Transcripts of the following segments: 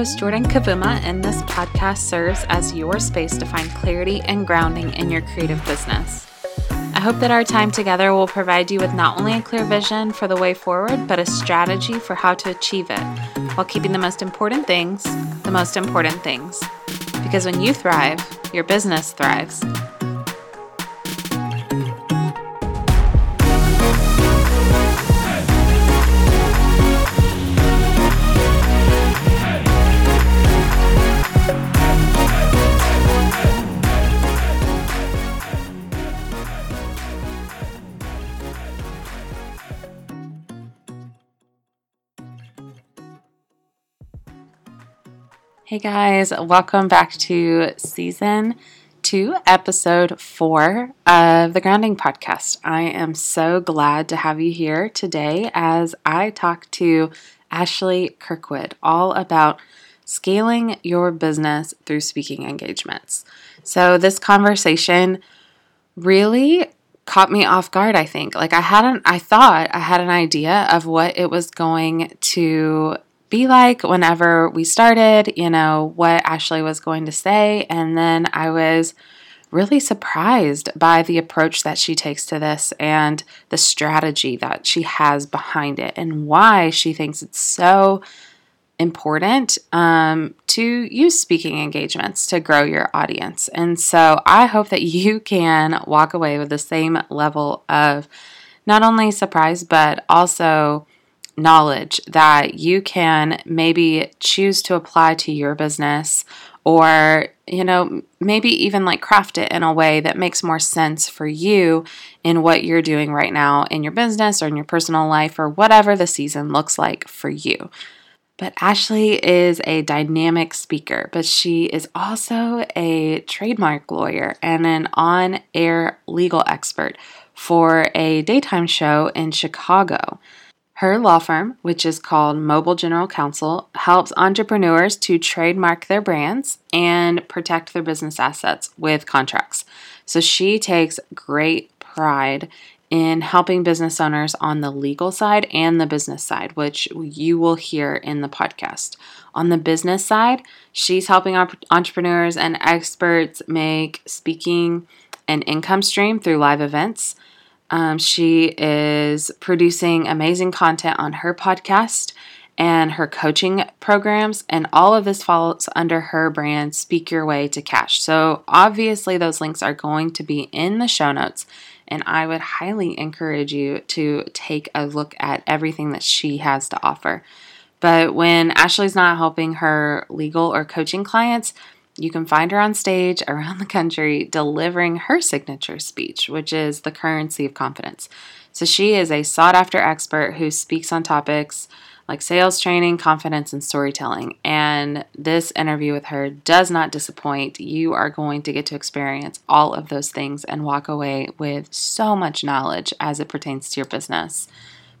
host, Jordan Kavuma, and this podcast serves as your space to find clarity and grounding in your creative business. I hope that our time together will provide you with not only a clear vision for the way forward, but a strategy for how to achieve it while keeping the most important things the most important things. Because when you thrive, your business thrives. Hey guys, welcome back to season two, episode four of the Grounding Podcast. I am so glad to have you here today as I talk to Ashley Kirkwood all about scaling your business through speaking engagements. So, this conversation really caught me off guard, I think. Like, I hadn't, I thought I had an idea of what it was going to be like whenever we started, you know, what Ashley was going to say. And then I was really surprised by the approach that she takes to this and the strategy that she has behind it and why she thinks it's so important um, to use speaking engagements to grow your audience. And so I hope that you can walk away with the same level of not only surprise, but also knowledge that you can maybe choose to apply to your business or you know maybe even like craft it in a way that makes more sense for you in what you're doing right now in your business or in your personal life or whatever the season looks like for you but Ashley is a dynamic speaker, but she is also a trademark lawyer and an on air legal expert for a daytime show in Chicago. Her law firm, which is called Mobile General Counsel, helps entrepreneurs to trademark their brands and protect their business assets with contracts. So she takes great pride in helping business owners on the legal side and the business side, which you will hear in the podcast. On the business side, she's helping entrepreneurs and experts make speaking an income stream through live events. Um, she is producing amazing content on her podcast and her coaching programs, and all of this falls under her brand, Speak Your Way to Cash. So, obviously, those links are going to be in the show notes, and I would highly encourage you to take a look at everything that she has to offer. But when Ashley's not helping her legal or coaching clients, you can find her on stage around the country delivering her signature speech, which is the currency of confidence. So she is a sought after expert who speaks on topics like sales training, confidence, and storytelling. And this interview with her does not disappoint. You are going to get to experience all of those things and walk away with so much knowledge as it pertains to your business.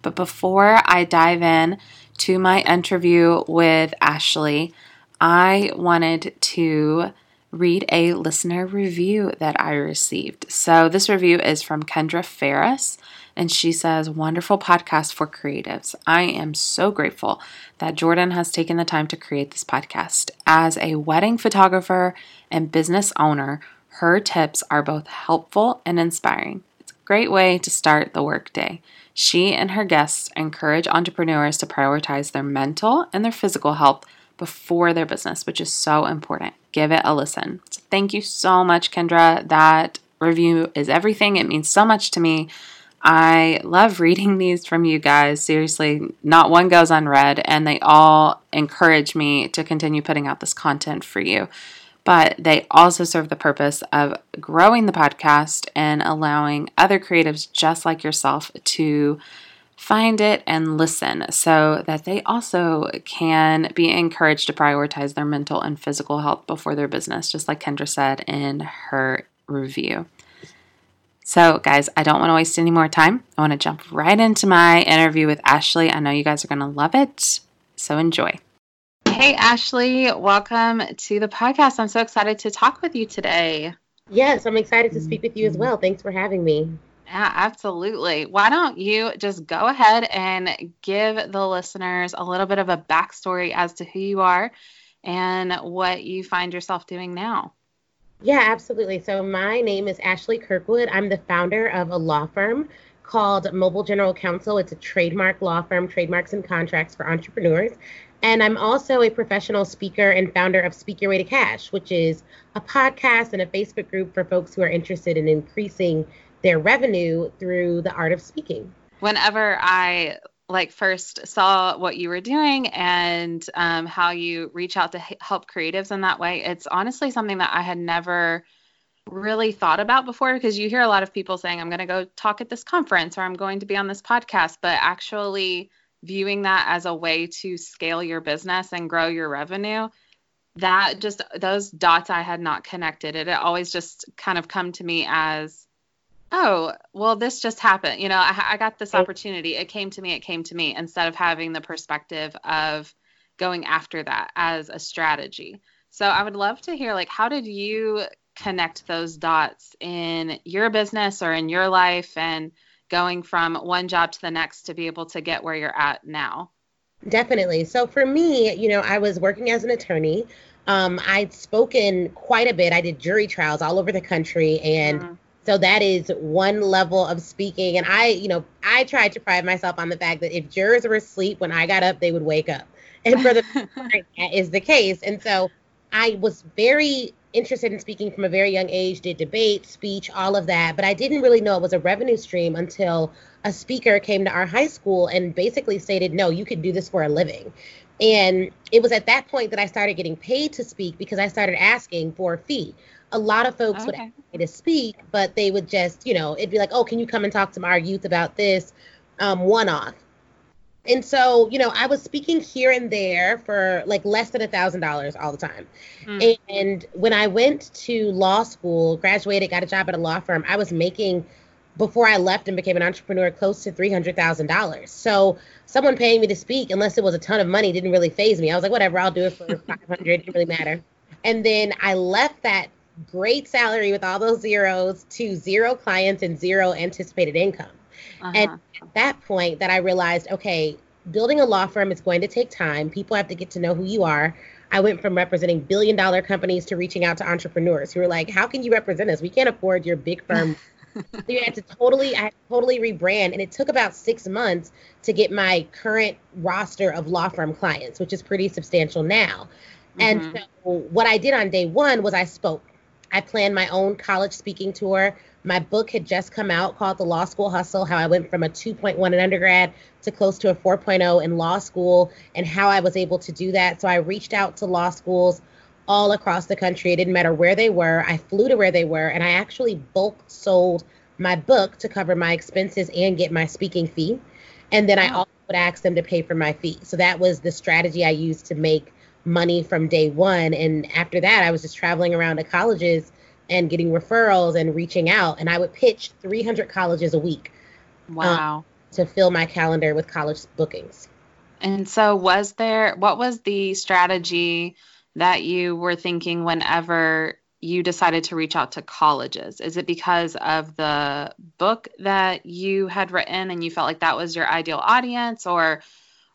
But before I dive in to my interview with Ashley, I wanted to read a listener review that I received. So, this review is from Kendra Ferris, and she says, Wonderful podcast for creatives. I am so grateful that Jordan has taken the time to create this podcast. As a wedding photographer and business owner, her tips are both helpful and inspiring. It's a great way to start the workday. She and her guests encourage entrepreneurs to prioritize their mental and their physical health before their business, which is so important. Give it a listen. So thank you so much, Kendra. That review is everything. It means so much to me. I love reading these from you guys. Seriously, not one goes unread, and they all encourage me to continue putting out this content for you. But they also serve the purpose of growing the podcast and allowing other creatives just like yourself to find it and listen so that they also can be encouraged to prioritize their mental and physical health before their business, just like Kendra said in her review. So, guys, I don't want to waste any more time. I want to jump right into my interview with Ashley. I know you guys are going to love it. So, enjoy. Hey, Ashley, welcome to the podcast. I'm so excited to talk with you today. Yes, I'm excited to speak with you as well. Thanks for having me. Yeah, absolutely. Why don't you just go ahead and give the listeners a little bit of a backstory as to who you are and what you find yourself doing now. Yeah, absolutely. So, my name is Ashley Kirkwood. I'm the founder of a law firm called Mobile General Counsel. It's a trademark law firm, trademarks and contracts for entrepreneurs. And I'm also a professional speaker and founder of Speak Your Way to Cash, which is a podcast and a Facebook group for folks who are interested in increasing their revenue through the art of speaking. Whenever I like first saw what you were doing and um, how you reach out to help creatives in that way, it's honestly something that I had never really thought about before because you hear a lot of people saying, I'm going to go talk at this conference or I'm going to be on this podcast, but actually viewing that as a way to scale your business and grow your revenue that just those dots i had not connected it, it always just kind of come to me as oh well this just happened you know I, I got this opportunity it came to me it came to me instead of having the perspective of going after that as a strategy so i would love to hear like how did you connect those dots in your business or in your life and going from one job to the next to be able to get where you're at now? Definitely. So for me, you know, I was working as an attorney. Um, I'd spoken quite a bit. I did jury trials all over the country, and mm. So that is one level of speaking. And I, you know, I tried to pride myself on the fact that if jurors were asleep when I got up, they would wake up, and for the that is the case. And so I was very interested in speaking from a very young age, did debate, speech, all of that. But I didn't really know it was a revenue stream until a speaker came to our high school and basically stated, no, you could do this for a living. And it was at that point that I started getting paid to speak because I started asking for a fee. A lot of folks okay. would ask me to speak, but they would just, you know, it'd be like, oh, can you come and talk to our youth about this um, one off? And so, you know, I was speaking here and there for like less than a thousand dollars all the time. Mm. And when I went to law school, graduated, got a job at a law firm, I was making before I left and became an entrepreneur close to three hundred thousand dollars. So someone paying me to speak, unless it was a ton of money, didn't really phase me. I was like, whatever, I'll do it for five hundred. It Didn't really matter. And then I left that great salary with all those zeros to zero clients and zero anticipated income. Uh-huh. And at that point that I realized, okay, building a law firm is going to take time. People have to get to know who you are. I went from representing billion dollar companies to reaching out to entrepreneurs who were like, how can you represent us? We can't afford your big firm. so you had to totally, I had to totally rebrand. And it took about six months to get my current roster of law firm clients, which is pretty substantial now. Mm-hmm. And so what I did on day one was I spoke. I planned my own college speaking tour. My book had just come out called The Law School Hustle How I Went from a 2.1 in undergrad to close to a 4.0 in law school and how I was able to do that. So I reached out to law schools all across the country. It didn't matter where they were. I flew to where they were and I actually bulk sold my book to cover my expenses and get my speaking fee. And then I also would ask them to pay for my fee. So that was the strategy I used to make money from day one. And after that, I was just traveling around to colleges and getting referrals and reaching out. And I would pitch 300 colleges a week. Um, wow. Um, to fill my calendar with college bookings. And so, was there, what was the strategy that you were thinking whenever you decided to reach out to colleges? Is it because of the book that you had written and you felt like that was your ideal audience? Or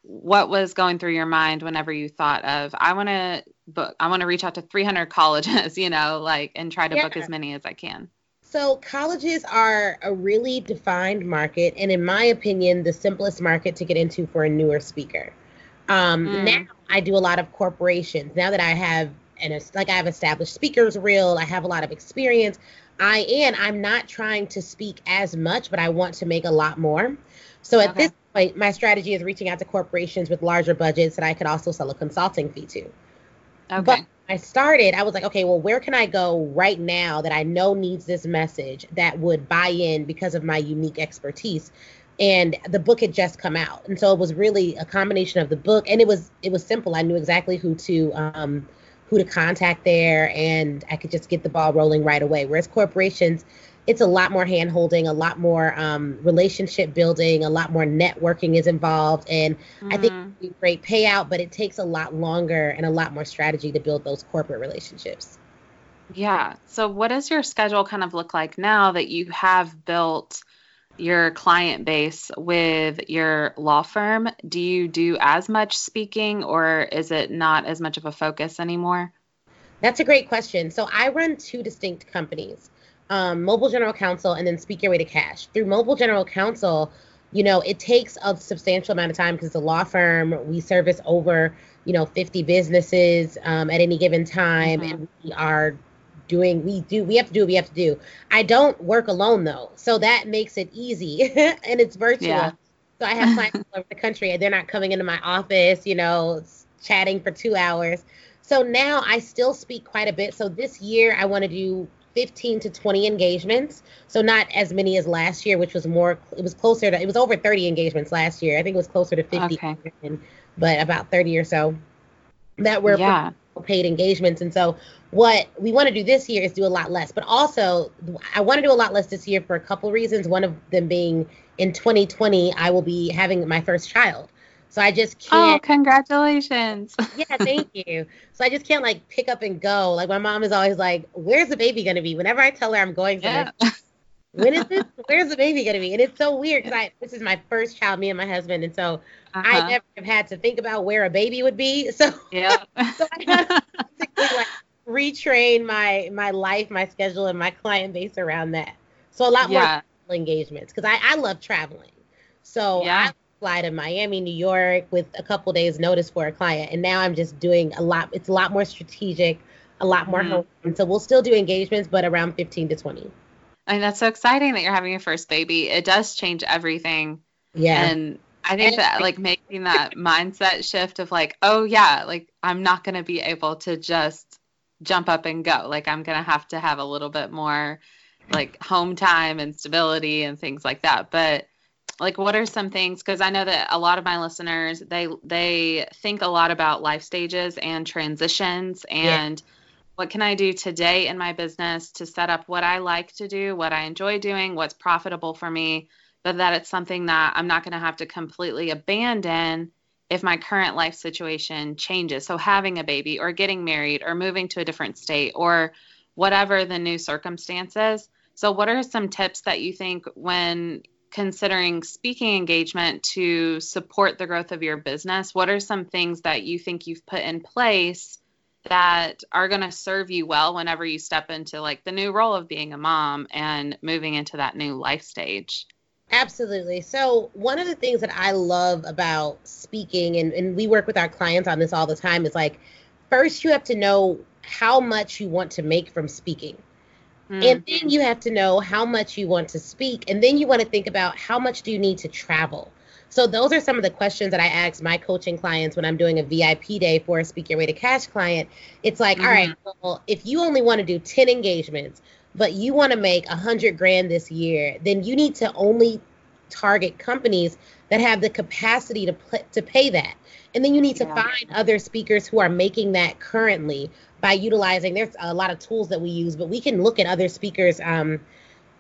what was going through your mind whenever you thought of i want to book i want to reach out to 300 colleges you know like and try to yeah. book as many as i can so colleges are a really defined market and in my opinion the simplest market to get into for a newer speaker um, mm. now i do a lot of corporations now that i have and like i have established speakers reel i have a lot of experience i and i'm not trying to speak as much but i want to make a lot more so at okay. this point, my strategy is reaching out to corporations with larger budgets that I could also sell a consulting fee to. Okay. But I started, I was like, okay, well, where can I go right now that I know needs this message that would buy in because of my unique expertise? And the book had just come out, and so it was really a combination of the book, and it was it was simple. I knew exactly who to um, who to contact there, and I could just get the ball rolling right away. Whereas corporations, it's a lot more hand holding, a lot more um, relationship building, a lot more networking is involved. And mm-hmm. I think mm-hmm. great payout, but it takes a lot longer and a lot more strategy to build those corporate relationships. Yeah. So, what does your schedule kind of look like now that you have built your client base with your law firm, do you do as much speaking or is it not as much of a focus anymore? That's a great question. So I run two distinct companies, um, Mobile General Counsel and then Speak Your Way to Cash. Through Mobile General Counsel, you know, it takes a substantial amount of time because it's a law firm. We service over, you know, 50 businesses um, at any given time, mm-hmm. and we are doing we do we have to do what we have to do i don't work alone though so that makes it easy and it's virtual yeah. so i have clients all over the country and they're not coming into my office you know chatting for two hours so now i still speak quite a bit so this year i want to do 15 to 20 engagements so not as many as last year which was more it was closer to it was over 30 engagements last year i think it was closer to 50 okay. but about 30 or so that were yeah. paid engagements and so what we want to do this year is do a lot less. But also, I want to do a lot less this year for a couple reasons. One of them being in 2020, I will be having my first child. So I just oh, can't. Oh, congratulations. yeah, thank you. So I just can't like pick up and go. Like my mom is always like, "Where's the baby gonna be?" Whenever I tell her I'm going somewhere, yeah. when is this? Where's the baby gonna be? And it's so weird because I this is my first child, me and my husband, and so uh-huh. I never have had to think about where a baby would be. So yeah, so I have basically like retrain my my life, my schedule, and my client base around that. So a lot yeah. more engagements because I, I love traveling. So yeah. I fly to Miami, New York with a couple days notice for a client, and now I'm just doing a lot. It's a lot more strategic, a lot more mm-hmm. So we'll still do engagements, but around 15 to 20. And that's so exciting that you're having your first baby. It does change everything. Yeah. And I think and that like making that mindset shift of like, oh yeah, like I'm not gonna be able to just jump up and go. Like I'm going to have to have a little bit more like home time and stability and things like that. But like what are some things because I know that a lot of my listeners they they think a lot about life stages and transitions and yeah. what can I do today in my business to set up what I like to do, what I enjoy doing, what's profitable for me, but that it's something that I'm not going to have to completely abandon if my current life situation changes. So, having a baby or getting married or moving to a different state or whatever the new circumstances. So, what are some tips that you think when considering speaking engagement to support the growth of your business? What are some things that you think you've put in place that are going to serve you well whenever you step into like the new role of being a mom and moving into that new life stage? Absolutely. So, one of the things that I love about speaking, and, and we work with our clients on this all the time, is like, first, you have to know how much you want to make from speaking. Mm-hmm. And then you have to know how much you want to speak. And then you want to think about how much do you need to travel. So, those are some of the questions that I ask my coaching clients when I'm doing a VIP day for a Speak Your Way to Cash client. It's like, mm-hmm. all right, well, if you only want to do 10 engagements, but you want to make a hundred grand this year, then you need to only target companies that have the capacity to pl- to pay that. And then you need to yeah. find other speakers who are making that currently by utilizing. There's a lot of tools that we use, but we can look at other speakers um,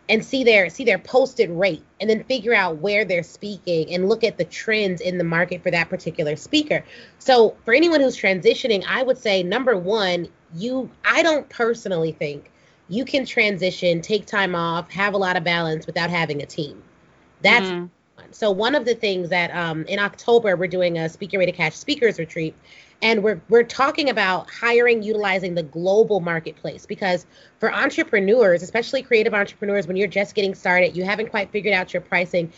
and see their see their posted rate, and then figure out where they're speaking and look at the trends in the market for that particular speaker. So for anyone who's transitioning, I would say number one, you I don't personally think you can transition, take time off, have a lot of balance without having a team. That's mm-hmm. so one of the things that um, in October we're doing a Speak Your Way to Cash speakers retreat, and we're we're talking about hiring utilizing the global marketplace because for entrepreneurs, especially creative entrepreneurs, when you're just getting started, you haven't quite figured out your pricing.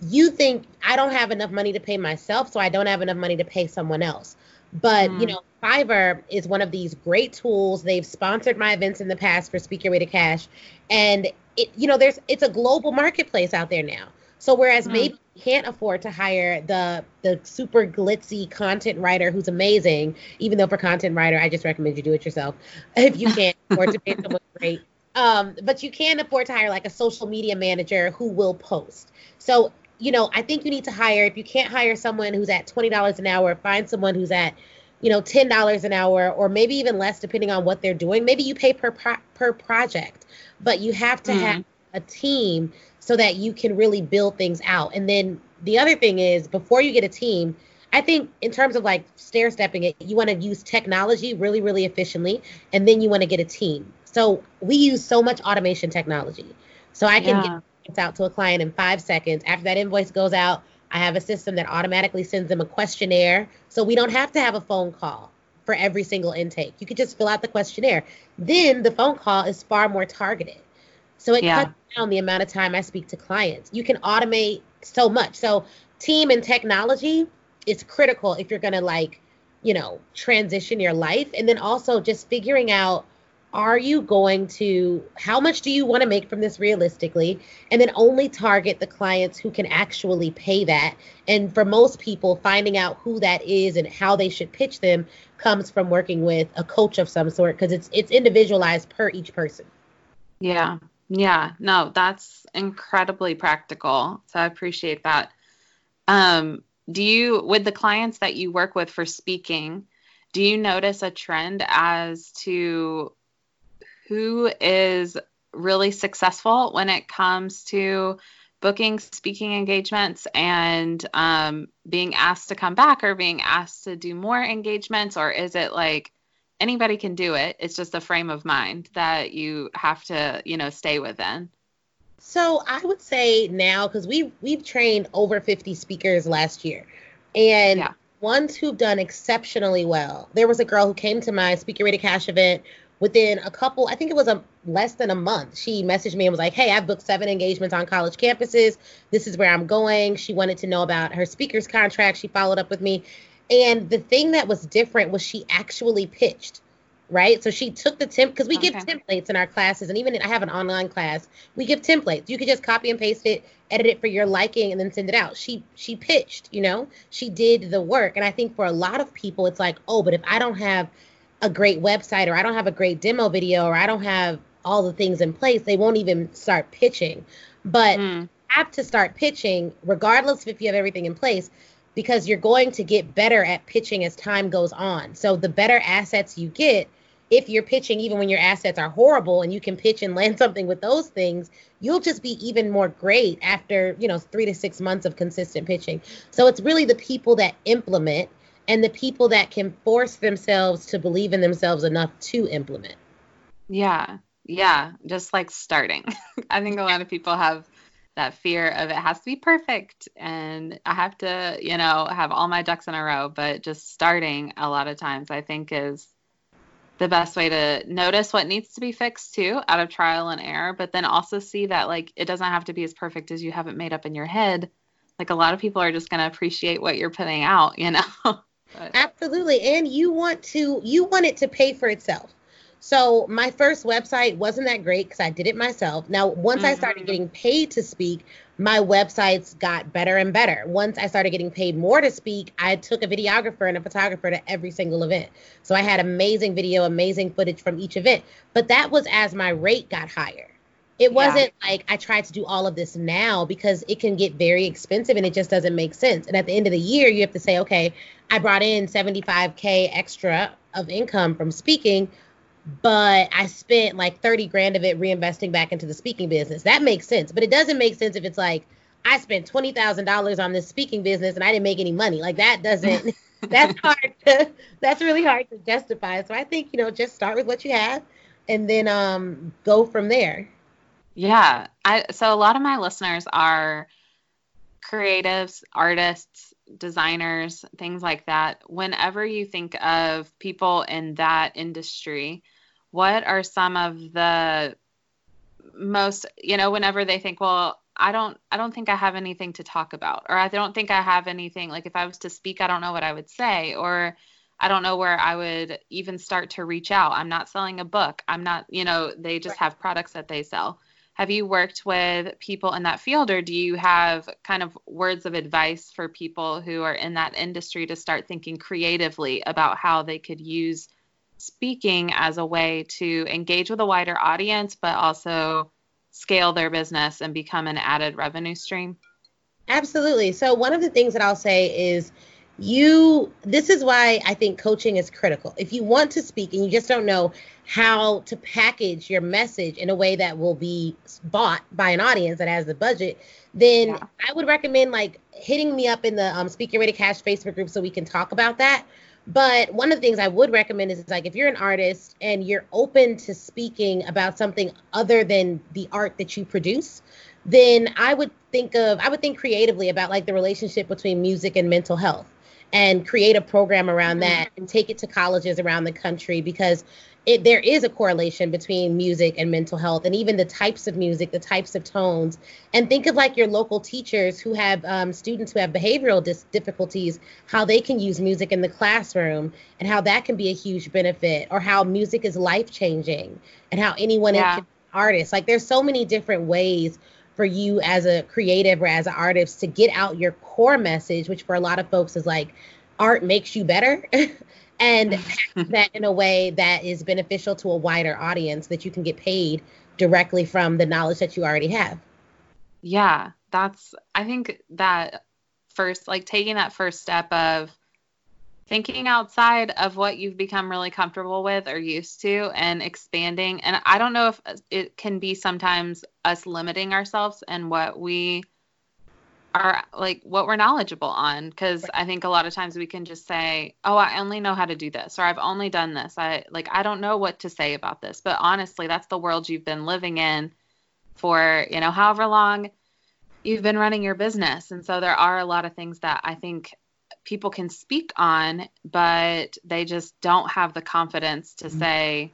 You think I don't have enough money to pay myself, so I don't have enough money to pay someone else. But mm. you know, Fiverr is one of these great tools. They've sponsored my events in the past for Speak Your Way to Cash, and it you know there's it's a global marketplace out there now. So whereas mm. maybe can't afford to hire the the super glitzy content writer who's amazing, even though for content writer I just recommend you do it yourself if you can't afford to pay someone great. Um, but you can afford to hire like a social media manager who will post. So you know, I think you need to hire, if you can't hire someone who's at $20 an hour, find someone who's at, you know, $10 an hour or maybe even less depending on what they're doing. Maybe you pay per pro- per project, but you have to mm have a team so that you can really build things out. And then the other thing is before you get a team, I think in terms of like stair stepping it, you want to use technology really, really efficiently, and then you want to get a team. So we use so much automation technology. So I can yeah. get out to a client in five seconds. After that invoice goes out, I have a system that automatically sends them a questionnaire. So we don't have to have a phone call for every single intake. You could just fill out the questionnaire. Then the phone call is far more targeted. So it yeah. cuts down the amount of time I speak to clients. You can automate so much. So team and technology is critical if you're going to like, you know, transition your life and then also just figuring out are you going to how much do you want to make from this realistically and then only target the clients who can actually pay that and for most people finding out who that is and how they should pitch them comes from working with a coach of some sort because it's it's individualized per each person yeah yeah no that's incredibly practical so i appreciate that. Um do you with the clients that you work with for speaking do you notice a trend as to who is really successful when it comes to booking speaking engagements and um, being asked to come back or being asked to do more engagements? Or is it like anybody can do it it's just a frame of mind that you have to you know stay within so i would say now because we've we've trained over 50 speakers last year and yeah. ones who've done exceptionally well there was a girl who came to my Speak Your Way to Cash event within a couple, I think it was a less than a month, she messaged me and was like, Hey, I've booked seven engagements on college campuses. This is where I'm going. She wanted to know about her speaker's contract. She followed up with me. And the thing that was different was she actually pitched, right? So she took the temp because we okay. give templates in our classes, and even I have an online class, we give templates. You could just copy and paste it, edit it for your liking, and then send it out. She she pitched, you know, she did the work. And I think for a lot of people, it's like, oh, but if I don't have a great website or I don't have a great demo video or I don't have all the things in place, they won't even start pitching. But mm. have to start pitching regardless if you have everything in place because you're going to get better at pitching as time goes on. So the better assets you get, if you're pitching even when your assets are horrible and you can pitch and land something with those things, you'll just be even more great after, you know, 3 to 6 months of consistent pitching. So it's really the people that implement and the people that can force themselves to believe in themselves enough to implement. Yeah. Yeah. Just like starting. I think a lot of people have that fear of it has to be perfect and I have to, you know, have all my ducks in a row. But just starting a lot of times, I think, is the best way to notice what needs to be fixed too out of trial and error, but then also see that like it doesn't have to be as perfect as you have it made up in your head. Like a lot of people are just going to appreciate what you're putting out, you know? Absolutely. And you want to you want it to pay for itself. So my first website wasn't that great because I did it myself. Now, once mm-hmm. I started mm-hmm. getting paid to speak, my websites got better and better. Once I started getting paid more to speak, I took a videographer and a photographer to every single event. So I had amazing video, amazing footage from each event. But that was as my rate got higher. It wasn't yeah. like I tried to do all of this now because it can get very expensive and it just doesn't make sense. And at the end of the year, you have to say, okay, I brought in 75K extra of income from speaking, but I spent like 30 grand of it reinvesting back into the speaking business. That makes sense. But it doesn't make sense if it's like, I spent $20,000 on this speaking business and I didn't make any money. Like that doesn't, that's hard to, that's really hard to justify. So I think, you know, just start with what you have and then um, go from there. Yeah. I so a lot of my listeners are creatives, artists, designers, things like that. Whenever you think of people in that industry, what are some of the most, you know, whenever they think, well, I don't I don't think I have anything to talk about or I don't think I have anything like if I was to speak I don't know what I would say or I don't know where I would even start to reach out. I'm not selling a book. I'm not, you know, they just have products that they sell have you worked with people in that field or do you have kind of words of advice for people who are in that industry to start thinking creatively about how they could use speaking as a way to engage with a wider audience but also scale their business and become an added revenue stream. Absolutely. So one of the things that i'll say is you this is why i think coaching is critical. If you want to speak and you just don't know how to package your message in a way that will be bought by an audience that has the budget then yeah. i would recommend like hitting me up in the um, Speak Your Way to Cash facebook group so we can talk about that but one of the things i would recommend is like if you're an artist and you're open to speaking about something other than the art that you produce then I would think of I would think creatively about like the relationship between music and mental health and create a program around mm-hmm. that and take it to colleges around the country because it, there is a correlation between music and mental health and even the types of music the types of tones and think of like your local teachers who have um, students who have behavioral dis- difficulties how they can use music in the classroom and how that can be a huge benefit or how music is life changing and how anyone yeah. can artist like there's so many different ways for you as a creative or as an artist to get out your core message, which for a lot of folks is like art makes you better. and that in a way that is beneficial to a wider audience that you can get paid directly from the knowledge that you already have. Yeah, that's I think that first like taking that first step of thinking outside of what you've become really comfortable with or used to and expanding. And I don't know if it can be sometimes us limiting ourselves and what we are like what we're knowledgeable on because i think a lot of times we can just say oh i only know how to do this or i've only done this i like i don't know what to say about this but honestly that's the world you've been living in for you know however long you've been running your business and so there are a lot of things that i think people can speak on, but they just don't have the confidence to mm-hmm. say,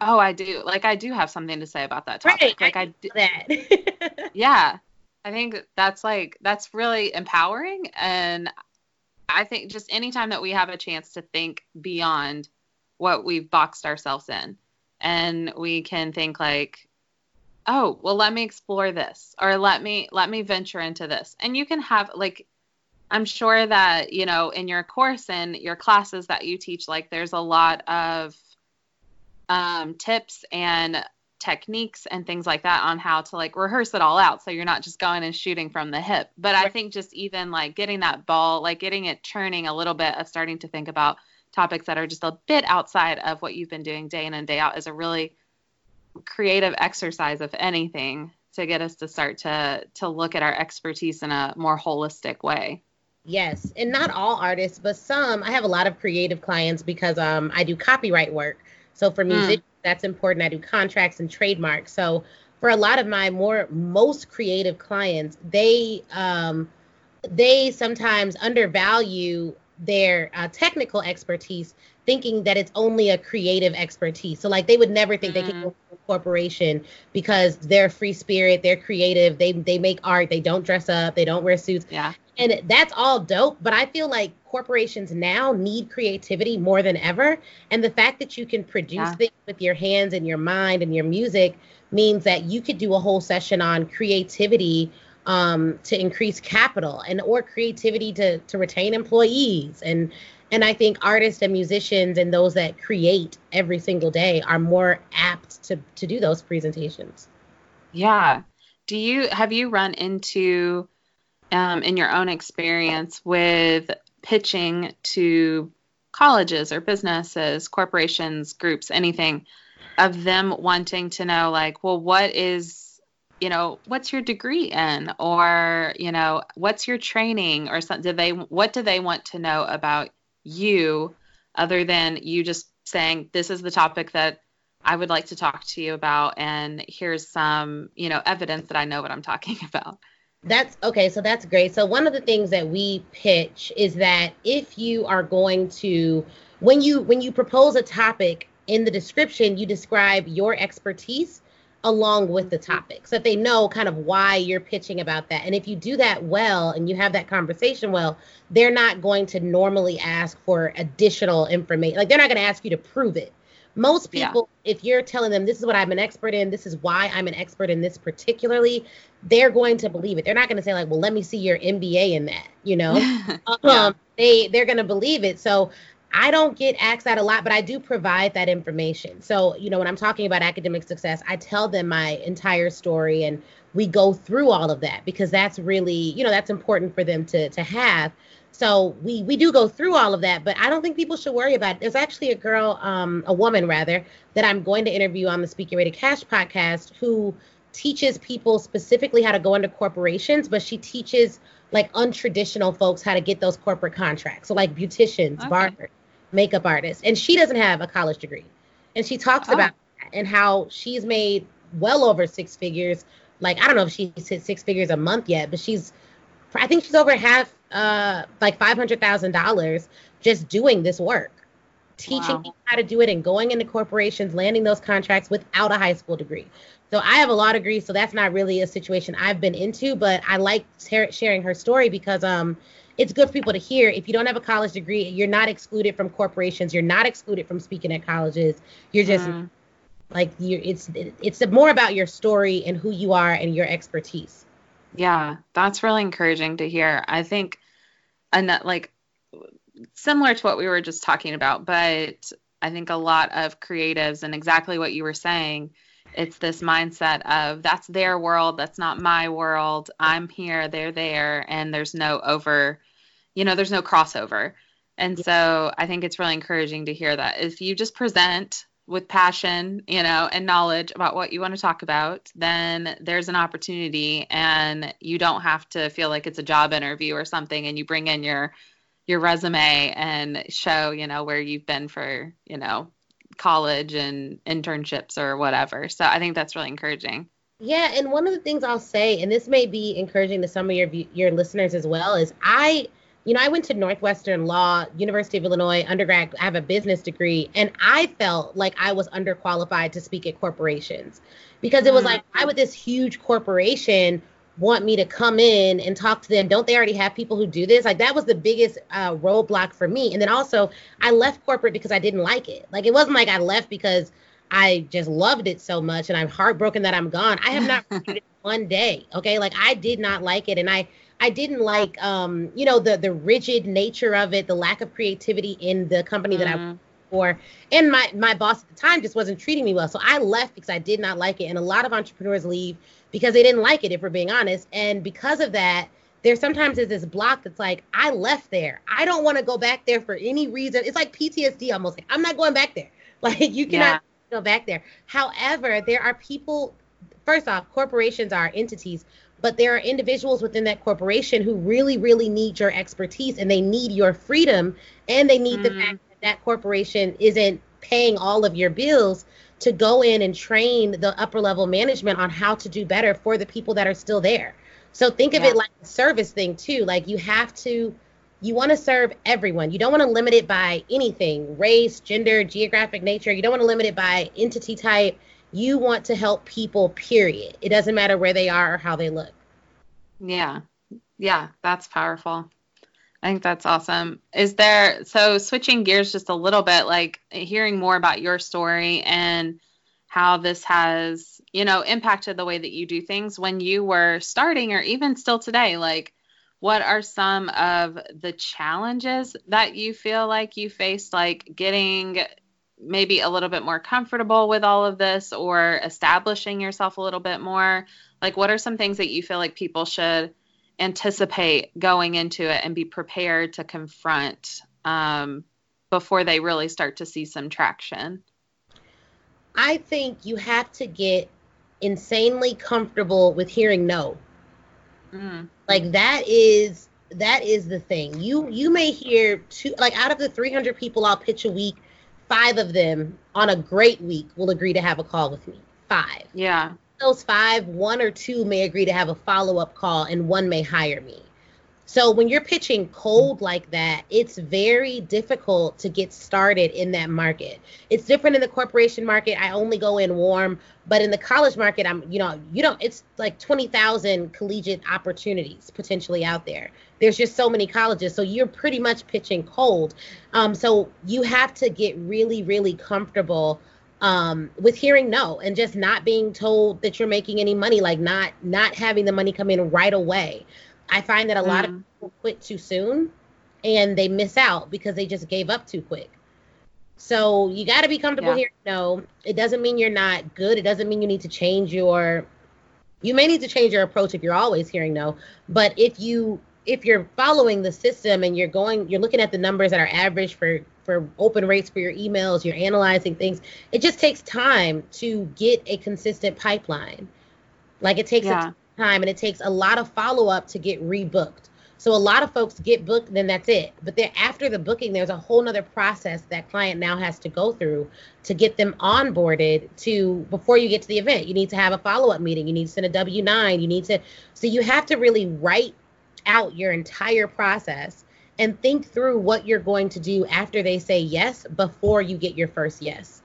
"Oh, I do." Like I do have something to say about that topic. Right, like I, I do that. yeah. I think that's like that's really empowering and I think just anytime that we have a chance to think beyond what we've boxed ourselves in and we can think like oh well let me explore this or let me let me venture into this. And you can have like I'm sure that, you know, in your course and your classes that you teach, like there's a lot of um, tips and techniques and things like that on how to like rehearse it all out so you're not just going and shooting from the hip but i think just even like getting that ball like getting it churning a little bit of starting to think about topics that are just a bit outside of what you've been doing day in and day out is a really creative exercise if anything to get us to start to to look at our expertise in a more holistic way Yes, and not all artists, but some. I have a lot of creative clients because um, I do copyright work. So for music, mm. That's important. I do contracts and trademarks. So for a lot of my more most creative clients, they um, they sometimes undervalue their uh, technical expertise, thinking that it's only a creative expertise. So like they would never think mm. they can go to a corporation because they're free spirit, they're creative, they they make art, they don't dress up, they don't wear suits. Yeah and that's all dope but i feel like corporations now need creativity more than ever. And the fact that you can produce yeah. things with your hands and your mind and your music means that you could do a whole session on creativity um, to increase capital and or creativity to to retain employees. And and i think artists and musicians and those that create every single day are more apt to to do those presentations. Yeah. Do you have you run into um, in your own experience with pitching to colleges or businesses, corporations, groups, anything of them wanting to know, like, well, what is, you know, what's your degree in, or you know, what's your training, or something? Do they, what do they want to know about you, other than you just saying, this is the topic that I would like to talk to you about, and here's some, you know, evidence that I know what I'm talking about. That's okay. So that's great. So one of the things that we pitch is that if you are going to when you when you propose a topic in the description, you describe your expertise along with the topic so that they know kind of why you're pitching about that. And if you do that well and you have that conversation well, they're not going to normally ask for additional information. Like they're not going to ask you to prove it. Most people, yeah. if you're telling them this is what I'm an expert in, this is why I'm an expert in this particularly, they're going to believe it. They're not going to say like, well, let me see your MBA in that, you know. Um, yeah. um, they they're going to believe it. So I don't get asked that a lot, but I do provide that information. So, you know, when I'm talking about academic success, I tell them my entire story and we go through all of that because that's really, you know, that's important for them to to have. So we we do go through all of that, but I don't think people should worry about it. There's actually a girl, um, a woman rather, that I'm going to interview on the Speak Your Way to Cash podcast who teaches people specifically how to go into corporations, but she teaches like untraditional folks how to get those corporate contracts. So like beauticians, okay. barbers, makeup artists, and she doesn't have a college degree, and she talks oh. about that and how she's made well over six figures like I don't know if she's hit six figures a month yet, but she's I think she's over half uh like five hundred thousand dollars just doing this work. Teaching wow. how to do it and going into corporations, landing those contracts without a high school degree. So I have a law degree, so that's not really a situation I've been into, but I like sharing her story because um it's good for people to hear. If you don't have a college degree, you're not excluded from corporations. You're not excluded from speaking at colleges. You're just mm. like you. It's it's more about your story and who you are and your expertise. Yeah, that's really encouraging to hear. I think, and that like similar to what we were just talking about, but I think a lot of creatives and exactly what you were saying it's this mindset of that's their world that's not my world i'm here they're there and there's no over you know there's no crossover. And so i think it's really encouraging to hear that if you just present with passion you know and knowledge about what you want to talk about then there's an opportunity and you don't have to feel like it's a job interview or something and you bring in your your resume and show you know where you've been for you know college and internships or whatever. So I think that's really encouraging. Yeah, and one of the things I'll say, and this may be encouraging to some of your your listeners as well, is I, you know, I went to Northwestern Law, University of Illinois undergrad. I have a business degree, and I felt like I was underqualified to speak at corporations because it was like why would this huge corporation want me to come in and talk to them? Don't they already have people who do this? Like that was the biggest uh, roadblock for me. And then also i left corporate because i didn't like it. Like it wasn't like i left because i just loved it so much and i'm heartbroken that i'm gone. I have not one day okay? Like i did not like it and i i didn't like um you know the the rigid nature of it the lack of creativity in the company mm-hmm. that i mm-hmm. for and my my boss at the time just wasn't treating me well so i left because i did not like it and a lot of entrepreneurs leave because they didn't like it, if we're being honest. And because of that, there sometimes is this block that's like, I left there. I don't want to go back there for any reason. It's like PTSD almost. Like, I'm not going back there. Like you cannot yeah. go back there. However, there are people. First off, corporations are entities, but there are individuals within that corporation who really, really need your expertise and they need your freedom and they need mm. the fact that that corporation isn't paying all of your bills to go in and train the upper level management on how to do better for the people that are still there. So think of yeah. it like a service thing too. Like you have to you want to serve everyone. You don't want to limit it by anything, race, gender, geographic nature. You don't want to limit it by entity type. You want to help people, period. It doesn't matter where they are or how they look. Yeah. Yeah, that's powerful. I think that's awesome. Is there so switching gears just a little bit, like hearing more about your story and how this has, you know, impacted the way that you do things when you were starting or even still today? Like, what are some of the challenges that you feel like you faced, like getting maybe a little bit more comfortable with all of this or establishing yourself a little bit more? Like, what are some things that you feel like people should? anticipate going into it and be prepared to confront um, before they really start to see some traction? I think you have to get insanely comfortable with hearing no. Mm. Like that is that is the thing. You you may hear two like out of the 300 people I'll pitch a week, five of them on a great week will agree to have a call with me. Five. Yeah those five, one or two may agree to have a follow up call and one may hire me. So when you're pitching cold like that, it's very difficult to get started in that market. It's different in the corporation market. I only go in warm, but in the college market, I'm, you know, you don't, it's like 20,000 collegiate opportunities potentially out there. There's just so many colleges. So you're pretty much pitching cold. Um, so you have to get really, really comfortable um, with hearing no and just not being told that you're making any money, like not not having the money come in right away. I find that a mm. lot of mm. people quit too soon and they miss out because they just gave up too quick. So you got to be comfortable yeah. hearing no. It doesn't mean you're not good. It doesn't mean you need to change your. You may need to change your approach if you're always hearing no. But if you if you're following the system and you're going, you're looking at the numbers that are average for for open rates for your emails, you're analyzing things. It just takes time to get a consistent pipeline. Like it takes yeah. Time and it takes a lot of follow up to get rebooked. So a lot of folks get booked, then that's it. But then after the booking, there's a whole nother process that client now has to go through to get them onboarded to before you get to the event. You need to have a follow-up meeting. You need to send a W-9. You need to so you have to really write out your entire process and think through what you're going to do after they say yes before you get your first yes.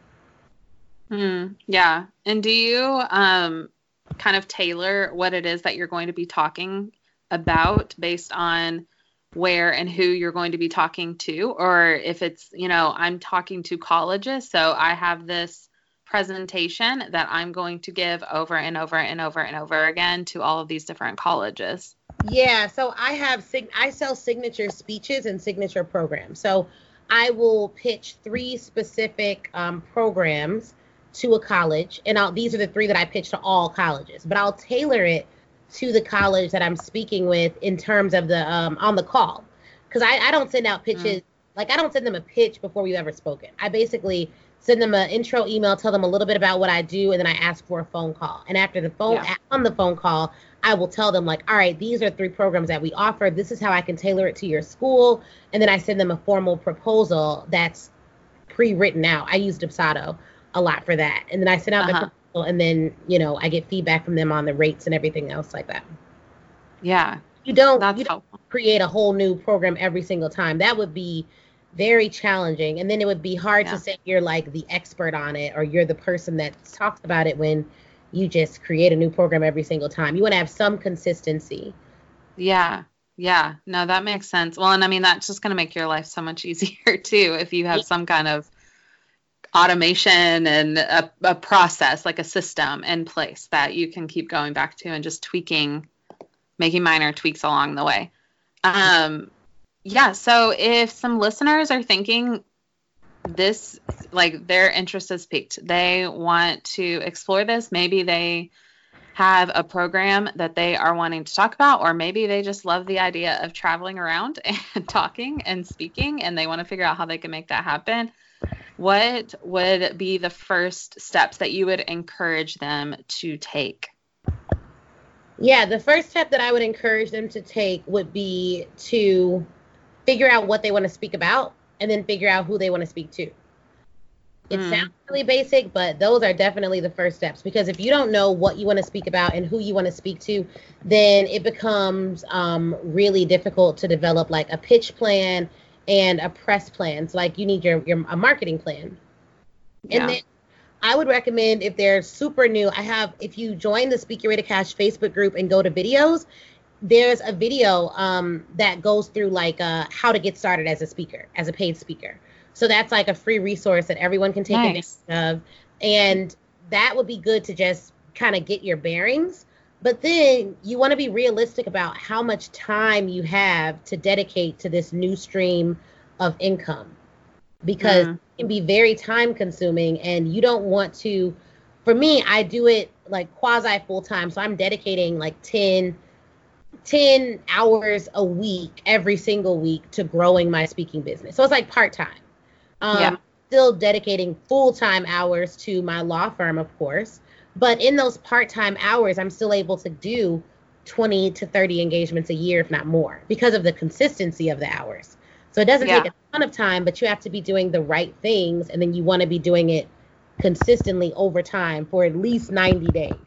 Hmm. Yeah. And do you um kind of tailor what it is that you're going to be talking about based on where and who you're going to be talking to or if it's you know i'm talking to colleges so i have this presentation that i'm going to give over and over and over and over again to all of these different colleges. Yeah so i have sig- i sell signature speeches and signature programs. So i will pitch three specific um, programs to a college and I'll, these are the three that i pitch to all colleges but i'll tailor it to the college that I'm speaking with in terms of the um, on the call, because I, I don't send out pitches mm. like I don't send them a pitch before we've ever spoken. I basically send them an intro email, tell them a little bit about what I do, and then I ask for a phone call. And after the phone yeah. on the phone call, I will tell them like, all right, these are three programs that we offer. This is how I can tailor it to your school, and then I send them a formal proposal that's pre-written out. I use Dubsado a lot for that, and then I send out uh-huh. the and then you know I get feedback from them on the rates and everything else like that. Yeah, you don't That's you don't create a whole new program every single time. That would be very challenging, and then it would be hard yeah. to say you're like the expert on it or you're the person that talks about it when you just create a new program every single time. You want to have some consistency. Yeah. Yeah, no, that makes sense. Well, and I mean, that's just going to make your life so much easier too if you have some kind of automation and a, a, process like a system in place that you can keep going back to and just tweaking making minor tweaks along the way. Um yeah so if some listeners are thinking this like their interest is peaked they want to explore this maybe they have a program that they are wanting to talk about or maybe they just love the idea of traveling around and talking and speaking and they want to figure out how they can make that happen what would be the first steps that you would encourage them to take? Yeah, the first step that I would encourage them to take would be to figure out what they want to speak about and then figure out who they want to speak to. It mm. sounds really basic, but those are definitely the first steps because if you don't know what you want to speak about and who you want to speak to, then it becomes um, really difficult to develop like a pitch plan and a press plan. So like you need your your a marketing plan. Yeah. And then I would recommend if they're super new, I have if you join the Speak Your Way to Cash Facebook group and go to videos, there's a video um, that goes through like uh, how to get started as a speaker, as a paid speaker. So that's like a free resource that everyone can take nice. advantage of, and that would be good to just kind of get your bearings. But then you want to be realistic about how much time you have to dedicate to this new stream of income because mm. it can be very time consuming and you don't want to for me I do it like quasi full time so I'm dedicating like 10 10 hours a week every single week to growing my speaking business. So it's like part time. Um, yeah. Still dedicating full time hours to my law firm, of course. But in those part time hours, I'm still able to do 20 to 30 engagements a year, if not more, because of the consistency of the hours. So it doesn't yeah. take a ton of time, but you have to be doing the right things. And then you want to be doing it consistently over time for at least 90 days.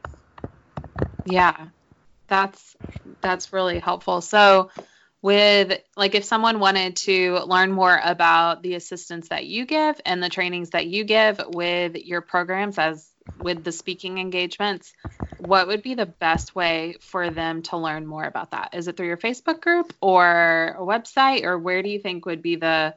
Yeah. That's that's really helpful. So with like if someone wanted to learn more about the assistance that you give and the trainings that you give with your programs as with the speaking engagements, what would be the best way for them to learn more about that? Is it through your Facebook group or a website, or where do you think would be the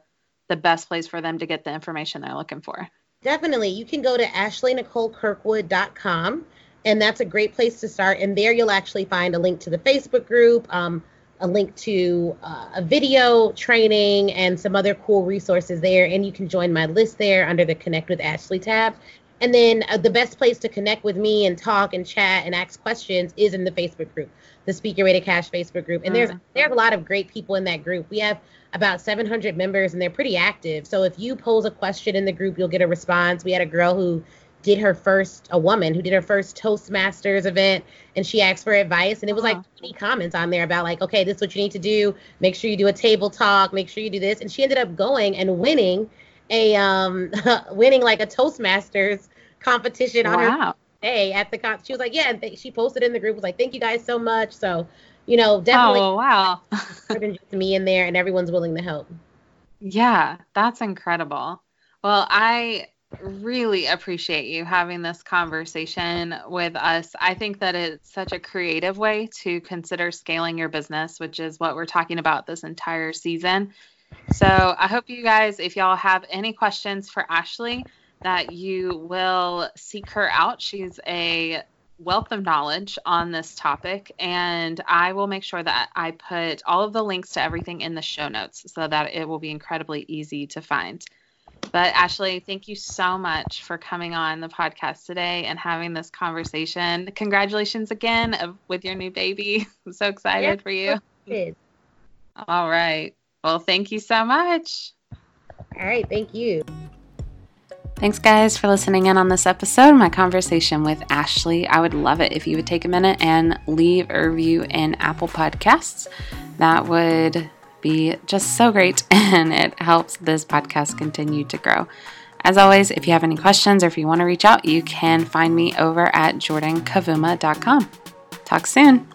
the best place for them to get the information they're looking for? Definitely. You can go to ashleynicolekirkwood.com, and that's a great place to start. And there you'll actually find a link to the Facebook group, um, a link to uh, a video training, and some other cool resources there. And you can join my list there under the Connect with Ashley tab. And then uh, the best place to connect with me and talk and chat and ask questions is in the Facebook group, the Speaker to Cash Facebook group. And there's mm-hmm. there's a lot of great people in that group. We have about 700 members and they're pretty active. So if you pose a question in the group, you'll get a response. We had a girl who did her first a woman who did her first Toastmasters event and she asked for advice and it was like 20 comments on there about like okay this is what you need to do make sure you do a table talk make sure you do this and she ended up going and winning a um winning like a Toastmasters competition on wow. her day at the con. She was like, yeah, and th- she posted in the group was like, thank you guys so much. So, you know, definitely. Oh wow. just me in there, and everyone's willing to help. Yeah, that's incredible. Well, I really appreciate you having this conversation with us. I think that it's such a creative way to consider scaling your business, which is what we're talking about this entire season. So I hope you guys, if y'all have any questions for Ashley, that you will seek her out. She's a wealth of knowledge on this topic, and I will make sure that I put all of the links to everything in the show notes so that it will be incredibly easy to find. But Ashley, thank you so much for coming on the podcast today and having this conversation. Congratulations again with your new baby. I'm so excited yes, for you. All right. Well, thank you so much. All right. Thank you. Thanks, guys, for listening in on this episode, my conversation with Ashley. I would love it if you would take a minute and leave a review in Apple Podcasts. That would be just so great, and it helps this podcast continue to grow. As always, if you have any questions or if you want to reach out, you can find me over at jordankavuma.com. Talk soon.